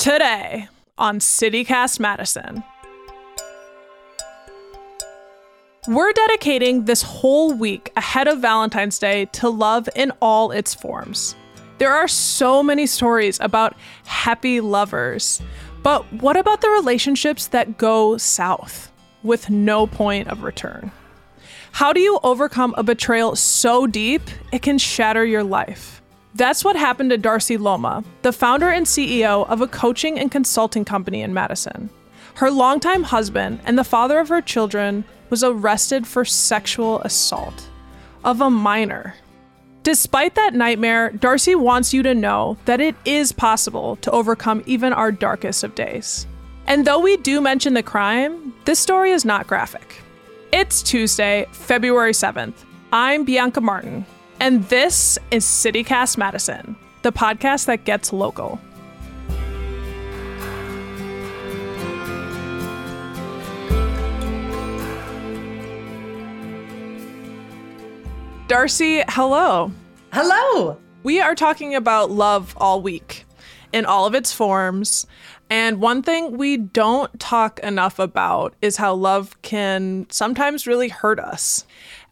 Today on CityCast Madison. We're dedicating this whole week ahead of Valentine's Day to love in all its forms. There are so many stories about happy lovers, but what about the relationships that go south with no point of return? How do you overcome a betrayal so deep it can shatter your life? That's what happened to Darcy Luoma, the founder and CEO of a coaching and consulting company in Madison. Her longtime husband and the father of her children was arrested for sexual assault of a minor. Despite that nightmare, Darcy wants you to know that it is possible to overcome even our darkest of days. And though we do mention the crime, this story is not graphic. It's Tuesday, February 7th. I'm Bianca Martin, and this is CityCast Madison, the podcast that gets local. Darcy, hello. Hello. We are talking about love all week in all of its forms. And one thing we don't talk enough about is how love can sometimes really hurt us.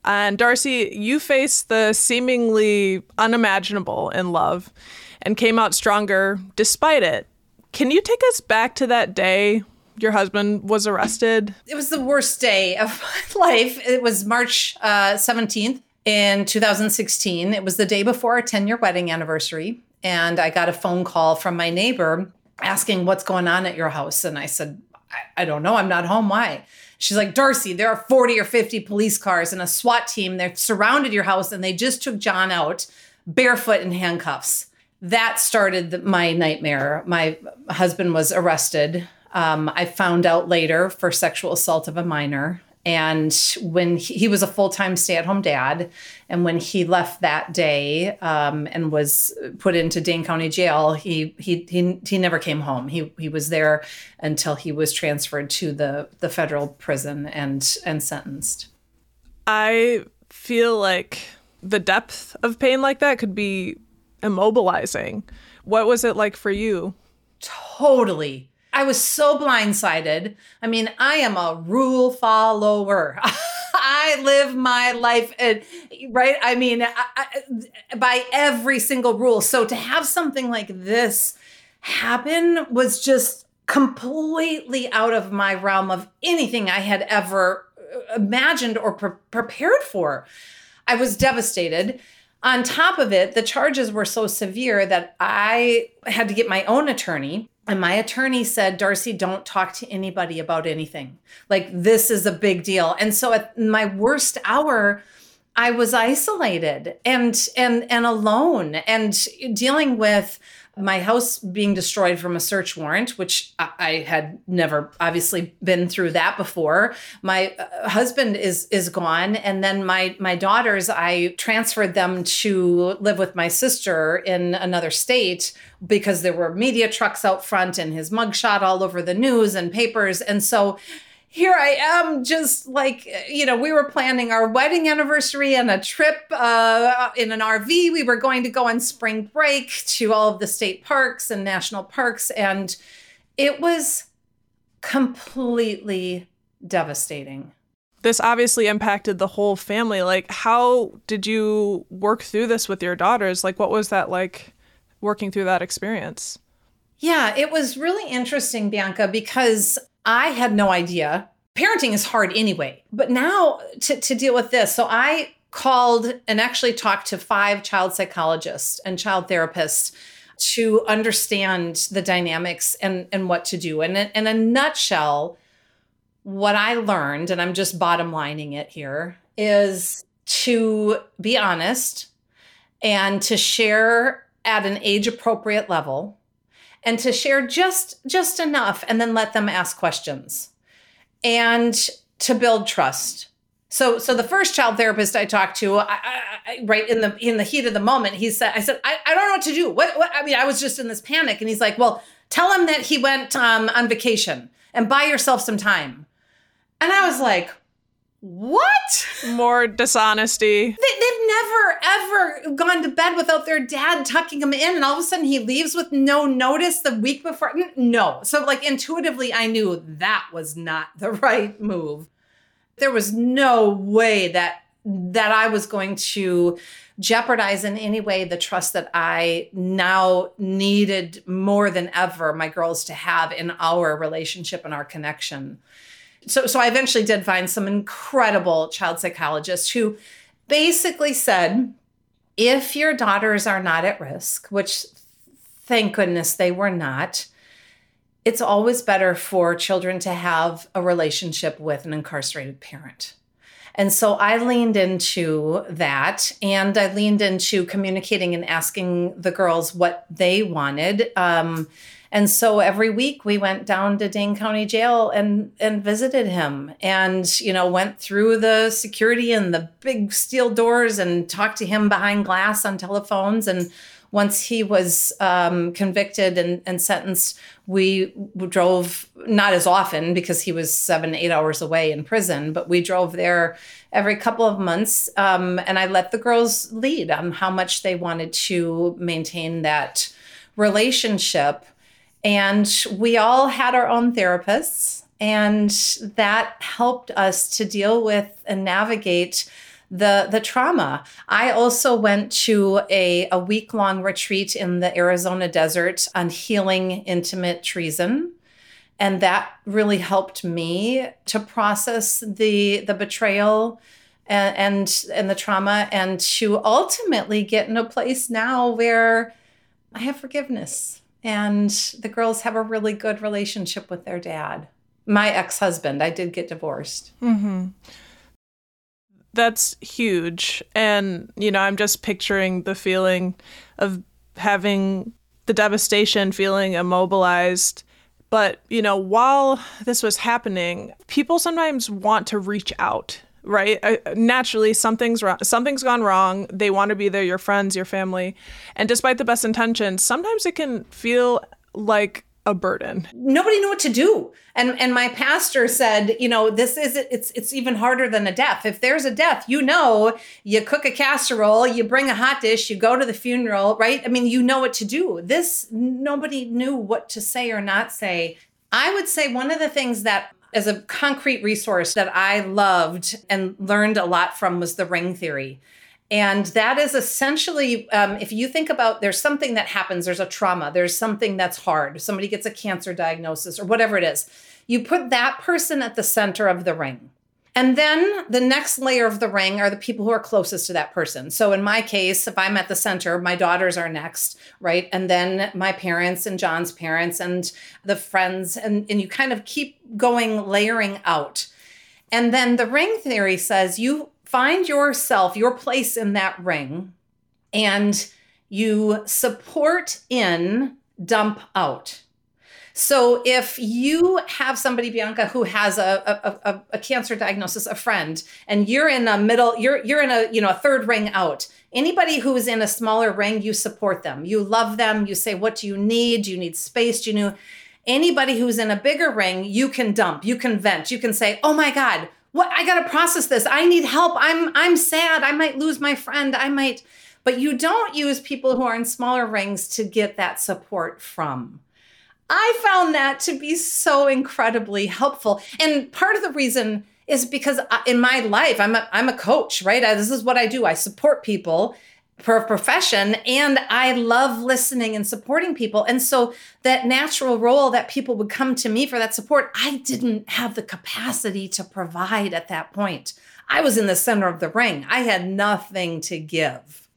And Darcy, you faced the seemingly unimaginable in love and came out stronger despite it. Can you take us back to that day your husband was arrested? It was the worst day of my life. It was March uh, 17th in 2016. It was the day before our 10 year wedding anniversary. And I got a phone call from my neighbor asking what's going on at your house. And I said, I, I don't know. I'm not home. Why? She's like, Darcy, there are 40 or 50 police cars and a SWAT team. They've surrounded your house and they just took John out barefoot in handcuffs. That started the, my nightmare. My husband was arrested. Um, I found out later for sexual assault of a minor. And when he, he was a full time stay at home dad, and when he left that day um, and was put into Dane County Jail, he he he he never came home. He he was there until he was transferred to the the federal prison and and sentenced. I feel like the depth of pain like that could be immobilizing. What was it like for you? Totally I was so blindsided. I mean, I am a rule follower. I live my life, right? I mean, I, I, by every single rule. So to have something like this happen was just completely out of my realm of anything I had ever uh, imagined or pre- prepared for. I was devastated. On top of it, the charges were so severe that I had to get my own attorney and my attorney said, Darcy, don't talk to anybody about anything. Like, this is a big deal. And so at my worst hour, I was isolated and and and alone and dealing with my house being destroyed from a search warrant, which I had never obviously been through that before. My uh, husband is is gone, and then my my daughters, I transferred them to live with my sister in another state because there were media trucks out front and his mugshot all over the news and papers, and so here I am, just like, you know, we were planning our wedding anniversary and a trip uh, in an RV. We were going to go on spring break to all of the state parks and national parks. And it was completely devastating. This obviously impacted the whole family. Like, how did you work through this with your daughters? Like, what was that like working through that experience? Yeah, it was really interesting, Bianca, because I had no idea. Parenting is hard anyway. But now to, to deal with this, so I called and actually talked to five child psychologists and child therapists to understand the dynamics and, and what to do. And in a nutshell, what I learned, and I'm just bottom lining it here, is to be honest and to share at an age appropriate level and to share just just enough and then let them ask questions and to build trust. So so the first child therapist i talked to I, I, right in the in the heat of the moment he said i said i, I don't know what to do. What, what i mean i was just in this panic. And he's like well tell him that he went um, on vacation and buy yourself some time. And i was like What? More dishonesty. They, they've never ever gone to bed without their dad tucking them in, and all of a sudden he leaves with no notice the week before. No. So, like, intuitively, I knew that was not the right move. There was no way that that I was going to jeopardize in any way the trust that I now needed more than ever my girls to have in our relationship and our connection. So, so I eventually did find some incredible child psychologists who basically said if your daughters are not at risk, which thank goodness they were not, it's always better for children to have a relationship with an incarcerated parent. And so I leaned into that and I leaned into communicating and asking the girls what they wanted. Um, and so every week we went down to Dane County Jail and and visited him and you know went through the security and the big steel doors and talked to him behind glass on telephones and once he was um, convicted and, and, sentenced, we drove not as often because he was seven, eight hours away in prison, but we drove there every couple of months. Um, and I let the girls lead on how much they wanted to maintain that relationship. And we all had our own therapists, and that helped us to deal with and navigate the the trauma. I also went to a, a week long retreat in the Arizona desert on healing intimate treason. And that really helped me to process the the betrayal and, and and the trauma and to ultimately get in a place now where I have forgiveness and the girls have a really good relationship with their dad. My ex-husband, I did get divorced. Mm-hmm that's huge. And, you know, I'm just picturing the feeling of having the devastation, feeling immobilized. But, you know, while this was happening, people sometimes want to reach out, right? Uh, naturally, something's wrong, something's gone wrong. They want to be there, your friends, your family. And despite the best intentions, sometimes it can feel like a burden. Nobody knew what to do. And and my pastor said, you know, this is it's it's even harder than a death. If there's a death, you know, you cook a casserole, you bring a hot dish, you go to the funeral, right? I mean, you know what to do. This nobody knew what to say or not say. I would say one of the things that as a concrete resource that I loved and learned a lot from was the ring theory. And that is essentially, um, if you think about there's something that happens, there's a trauma, there's something that's hard, somebody gets a cancer diagnosis or whatever it is, you put that person at the center of the ring. And then the next layer of the ring are the people who are closest to that person. So in my case, if I'm at the center, my daughters are next, right? And then my parents and John's parents and the friends, and, and you kind of keep going layering out. And then the ring theory says you find yourself, your place in that ring, and you support in, dump out. So if you have somebody, Bianca, who has a, a, a, cancer diagnosis, a friend, and you're in a middle, you're you're in a you know a third ring out. Anybody who is in a smaller ring, you support them. You love them. You say, "What do you need? Do you need space? Do you know?" Anybody who's in a bigger ring, you can dump. You can vent. You can say, "Oh my God, what I got to process this. I need help. I'm I'm sad. I might lose my friend. I might but you don't use people who are in smaller rings to get that support from. I found that to be so incredibly helpful. And part of the reason is because in my life, I'm a, I'm a coach, right? I, this is what I do. I support people for a profession and I love listening and supporting people. And so that natural role that people would come to me for that support, I didn't have the capacity to provide at that point. I was in the center of the ring. I had nothing to give.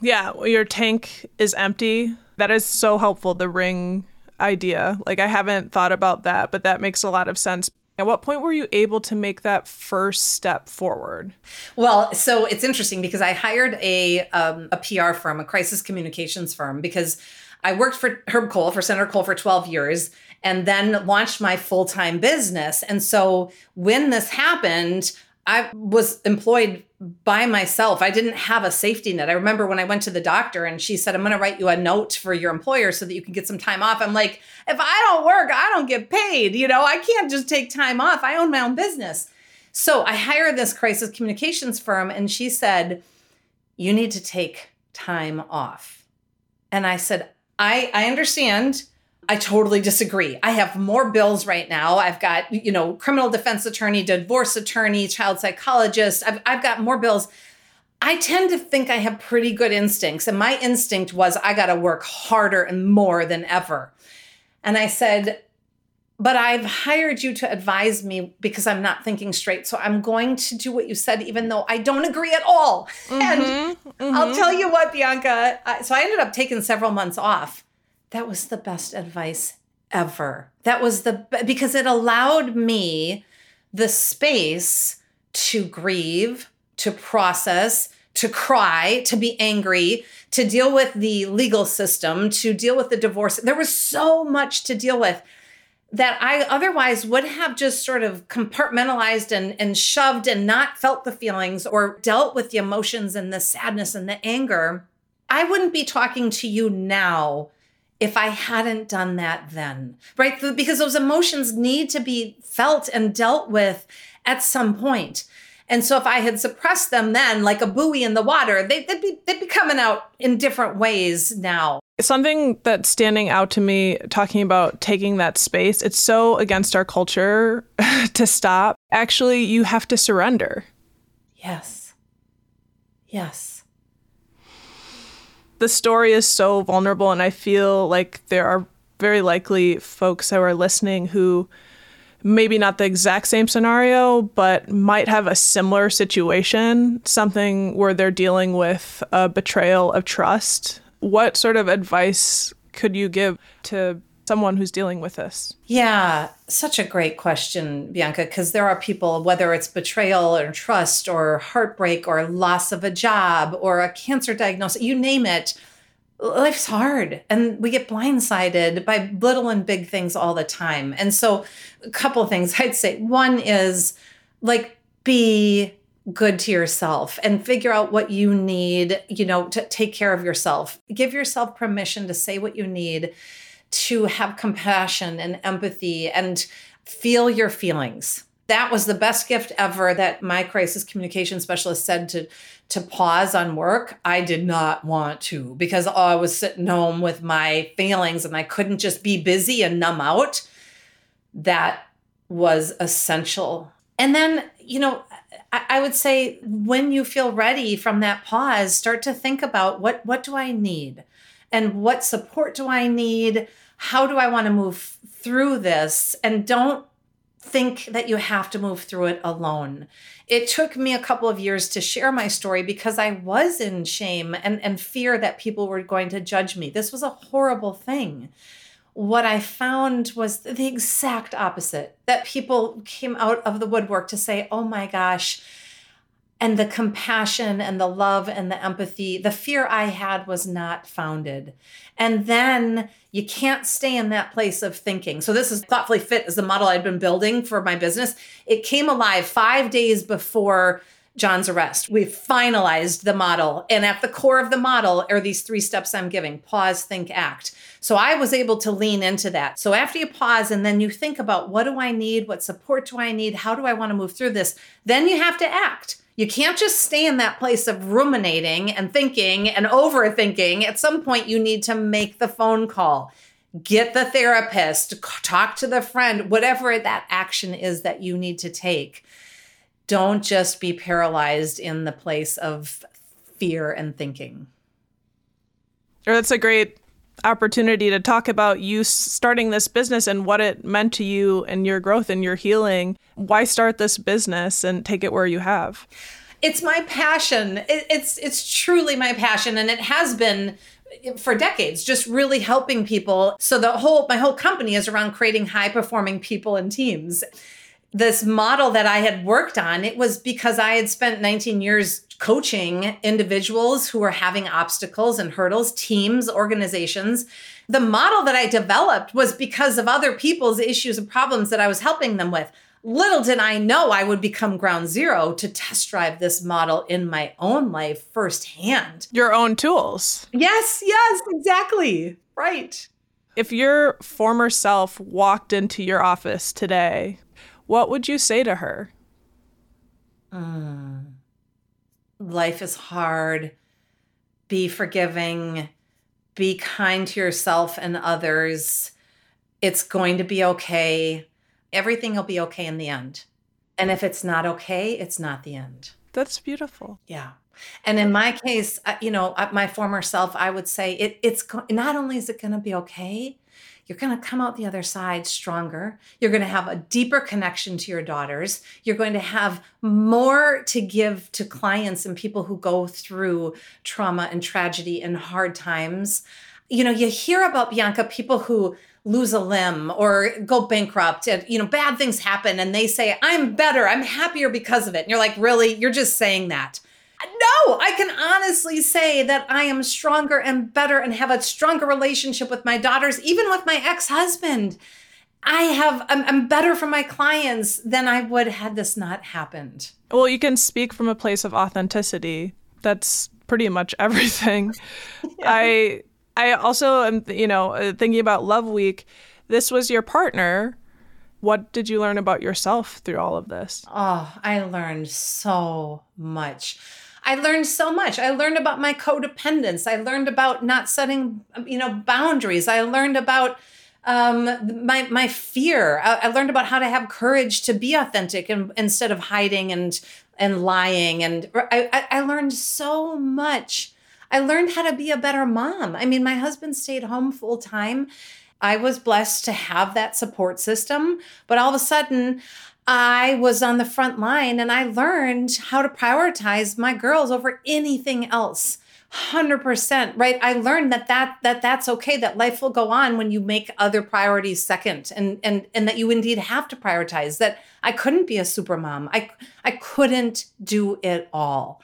Yeah, your tank is empty. That is so helpful the ring idea. Like I haven't thought about that, but that makes a lot of sense. At what point were you able to make that first step forward? Well, so it's interesting because I hired a um, a PR firm, a crisis communications firm, because I worked for Herb Kohl, for Senator Kohl, for 12 years and then launched my full time business. And so when this happened, I was employed by myself. I didn't have a safety net. I remember when I went to the doctor and she said, I'm going to write you a note for your employer so that you can get some time off. I'm like, if I don't work, I don't get paid. You know, I can't just take time off. I own my own business. So I hired this crisis communications firm, and she said, You need to take time off. And I said, I, I understand. I totally disagree. I have more bills right now. I've got, you know, criminal defense attorney, divorce attorney, child psychologist. I've, I've got more bills. I tend to think I have pretty good instincts. And my instinct was I got to work harder and more than ever. And I said, but I've hired you to advise me because I'm not thinking straight. So I'm going to do what you said, even though I don't agree at all. Mm-hmm, and mm-hmm. I'll tell you what, Bianca. I, so I ended up taking several months off. That was the best advice ever. That was the, because it allowed me the space to grieve, to process, to cry, to be angry, to deal with the legal system, to deal with the divorce. There was so much to deal with that I otherwise would have just sort of compartmentalized and, and shoved and not felt the feelings or dealt with the emotions and the sadness and the anger, I wouldn't be talking to you now if I hadn't done that then, right? Because those emotions need to be felt and dealt with at some point. And so if I had suppressed them then, like a buoy in the water, they, would be, they'd be coming out in different ways now. Something that's standing out to me talking about taking that space, it's so against our culture to stop. Actually, you have to surrender. Yes. Yes. The story is so vulnerable, and I feel like there are very likely folks who are listening who maybe not the exact same scenario, but might have a similar situation, something where they're dealing with a betrayal of trust. What sort of advice could you give to someone who's dealing with this? Yeah, such a great question, Bianca, because there are people, whether it's betrayal or trust or heartbreak or loss of a job or a cancer diagnosis, you name it. Life's hard and we get blindsided by little and big things all the time. And so, a couple things I'd say. One is like, be good to yourself and figure out what you need, you know, to take care of yourself. Give yourself permission to say what you need, to have compassion and empathy and feel your feelings. That was the best gift ever that my crisis communication specialist said to to pause on work. I did not want to because oh, I was sitting home with my feelings and I couldn't just be busy and numb out. That was essential. And then, you know, I would say when you feel ready from that pause, start to think about what what do I need, and what support do I need? How do I want to move through this? And don't think that you have to move through it alone. It took me a couple of years to share my story because I was in shame and, and fear that people were going to judge me. This was a horrible thing what I found was the exact opposite that people came out of the woodwork to say, oh my gosh. And the compassion and the love and the empathy, the fear I had was not founded. And then you can't stay in that place of thinking. So, this is thoughtfully fit as the model I'd been building for my business. It came alive five days before John's arrest. We've finalized the model. And at the core of the model are these three steps I'm giving pause, think, act. So I was able to lean into that. So after you pause and then you think about what do I need? What support do I need? How do I want to move through this? Then you have to act. You can't just stay in that place of ruminating and thinking and overthinking. At some point, you need to make the phone call, get the therapist, talk to the friend, whatever that action is that you need to take don't just be paralyzed in the place of fear and thinking. Or that's a great opportunity to talk about you starting this business and what it meant to you and your growth and your healing. Why start this business and take it where you have? It's my passion. It's it's truly my passion and it has been for decades just really helping people so the whole my whole company is around creating high performing people and teams this model that I had worked on, it was because I had spent 19 years coaching individuals who were having obstacles and hurdles, teams, organizations. The model that I developed was because of other people's issues and problems that I was helping them with. Little did I know I would become ground zero to test drive this model in my own life firsthand. Your own tools. Yes, yes, exactly. Right. If your former self walked into your office today, what would you say to her? mm, life is hard. Be forgiving. Be kind to yourself and others. It's going to be okay. Everything will be okay in the end. And if it's not okay, it's not the end. That's beautiful. Yeah. And in my case, you know, my former self, I would say it, it's not only is it going to be okay, you're going to come out the other side stronger. You're going to have a deeper connection to your daughters. You're going to have more to give to clients and people who go through trauma and tragedy and hard times. You know, you hear about Bianca people who lose a limb or go bankrupt and you know bad things happen and they say i'm better i'm happier because of it and you're like really you're just saying that no, I can honestly say that I am stronger and better and have a stronger relationship with my daughters, even with my ex husband. I have, I'm, I'm, better for my clients than I would had this not happened. Well, you can speak from a place of authenticity. That's pretty much everything. yeah. I, I also am, you know, uh, thinking about Love Week. This was your partner. What did you learn about yourself through all of this? Oh, I learned so much. I learned so much. I learned about my codependence. I learned about not setting, you know, boundaries. I learned about um, my my fear. I, I, learned about how to have courage to be authentic and, instead of hiding and and lying. And I, I learned so much. I learned how to be a better mom. I mean, my husband stayed home full time. I was blessed to have that support system, but all of a sudden, I was on the front line and I learned how to prioritize my girls over anything else. 100% right? I learned that that that that's okay that life will go on when you make other priorities second and and and that you indeed have to prioritize that i couldn't be a super mom. I i couldn't do it all.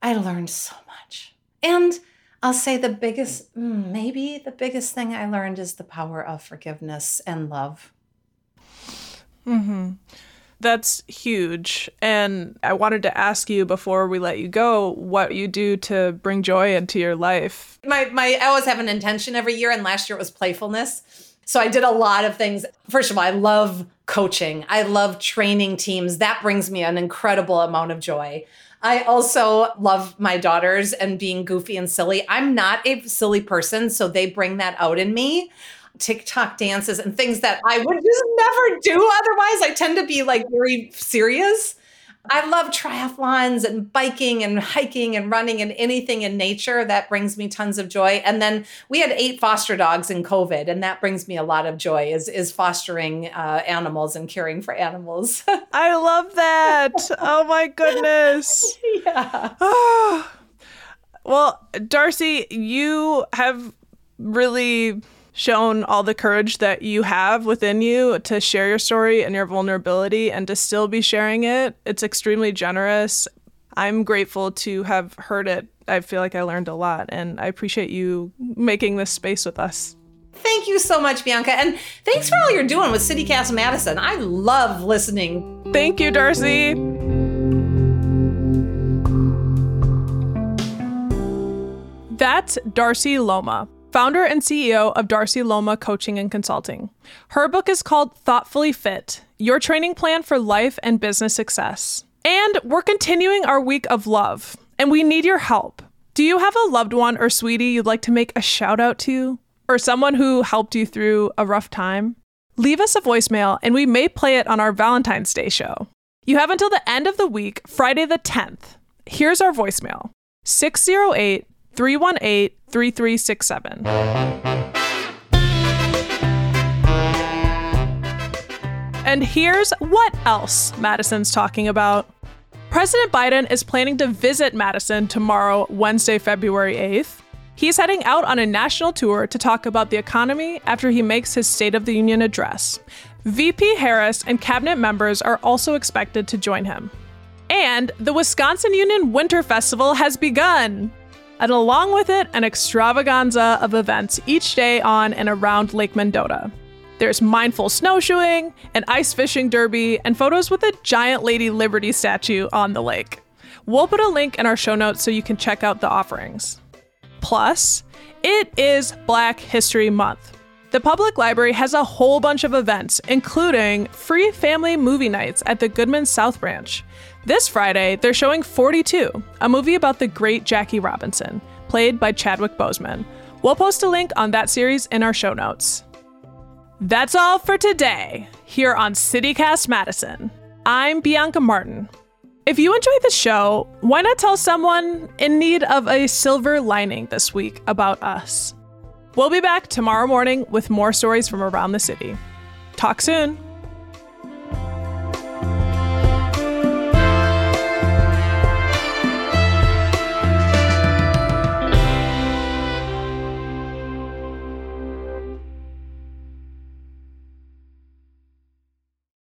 I learned so much. And i'll say the biggest mm, maybe the biggest thing i learned is the power of forgiveness and love Mm-hmm. That's huge. And I wanted to ask you before we let you go what you do to bring joy into your life. My, my, I always have an intention every year, and last year it was playfulness. So I did a lot of things. First of all, I love coaching, I love training teams. That brings me an incredible amount of joy. I also love my daughters and being goofy and silly. I'm not a silly person, so they bring that out in me. TikTok dances and things that I would just never do otherwise. I tend to be like very serious. I love triathlons and biking and hiking and running and anything in nature that brings me tons of joy. And then we had eight foster dogs in COVID, and that brings me a lot of joy. Is is fostering uh, animals and caring for animals. I love that. oh my goodness. Yeah. well, Darcy, you have really shown all the courage that you have within you to share your story and your vulnerability and to still be sharing it. It's extremely generous. I'm grateful to have heard it. I feel like I learned a lot and I appreciate you making this space with us. Thank you so much, Bianca. And thanks for all you're doing with CityCast Madison. I love listening. Thank you, Darcy. That's Darcy Luoma founder and CEO of Darcy Luoma Coaching and Consulting. Her book is called Thoughtfully Fit Your Training Plan for Life and Business Success. And we're continuing our week of love, and we need your help. Do you have a loved one or sweetie you'd like to make a shout out to? Or someone who helped you through a rough time? Leave us a voicemail and we may play it on our Valentine's Day show. You have until the end of the week, Friday the 10th. Here's our voicemail 608 318 3367. And here's what else Madison's talking about. President Biden is planning to visit Madison tomorrow, Wednesday, February 8th. He's heading out on a national tour to talk about the economy after he makes his State of the Union address. VP Harris and cabinet members are also expected to join him. And the Wisconsin Union Winter Festival has begun and along with it, an extravaganza of events each day on and around Lake Mendota. There's mindful snowshoeing, an ice fishing derby, and photos with a giant Lady Liberty statue on the lake. We'll put a link in our show notes so you can check out the offerings. Plus, it is Black History Month. The public library has a whole bunch of events, including free family movie nights at the Goodman South Branch. This Friday, they're showing 42, a movie about the great Jackie Robinson, played by Chadwick Boseman. We'll post a link on that series in our show notes. That's all for today, here on CityCast Madison. I'm Bianca Martin. If you enjoyed the show, why not tell someone in need of a silver lining this week about us? We'll be back tomorrow morning with more stories from around the city. Talk soon.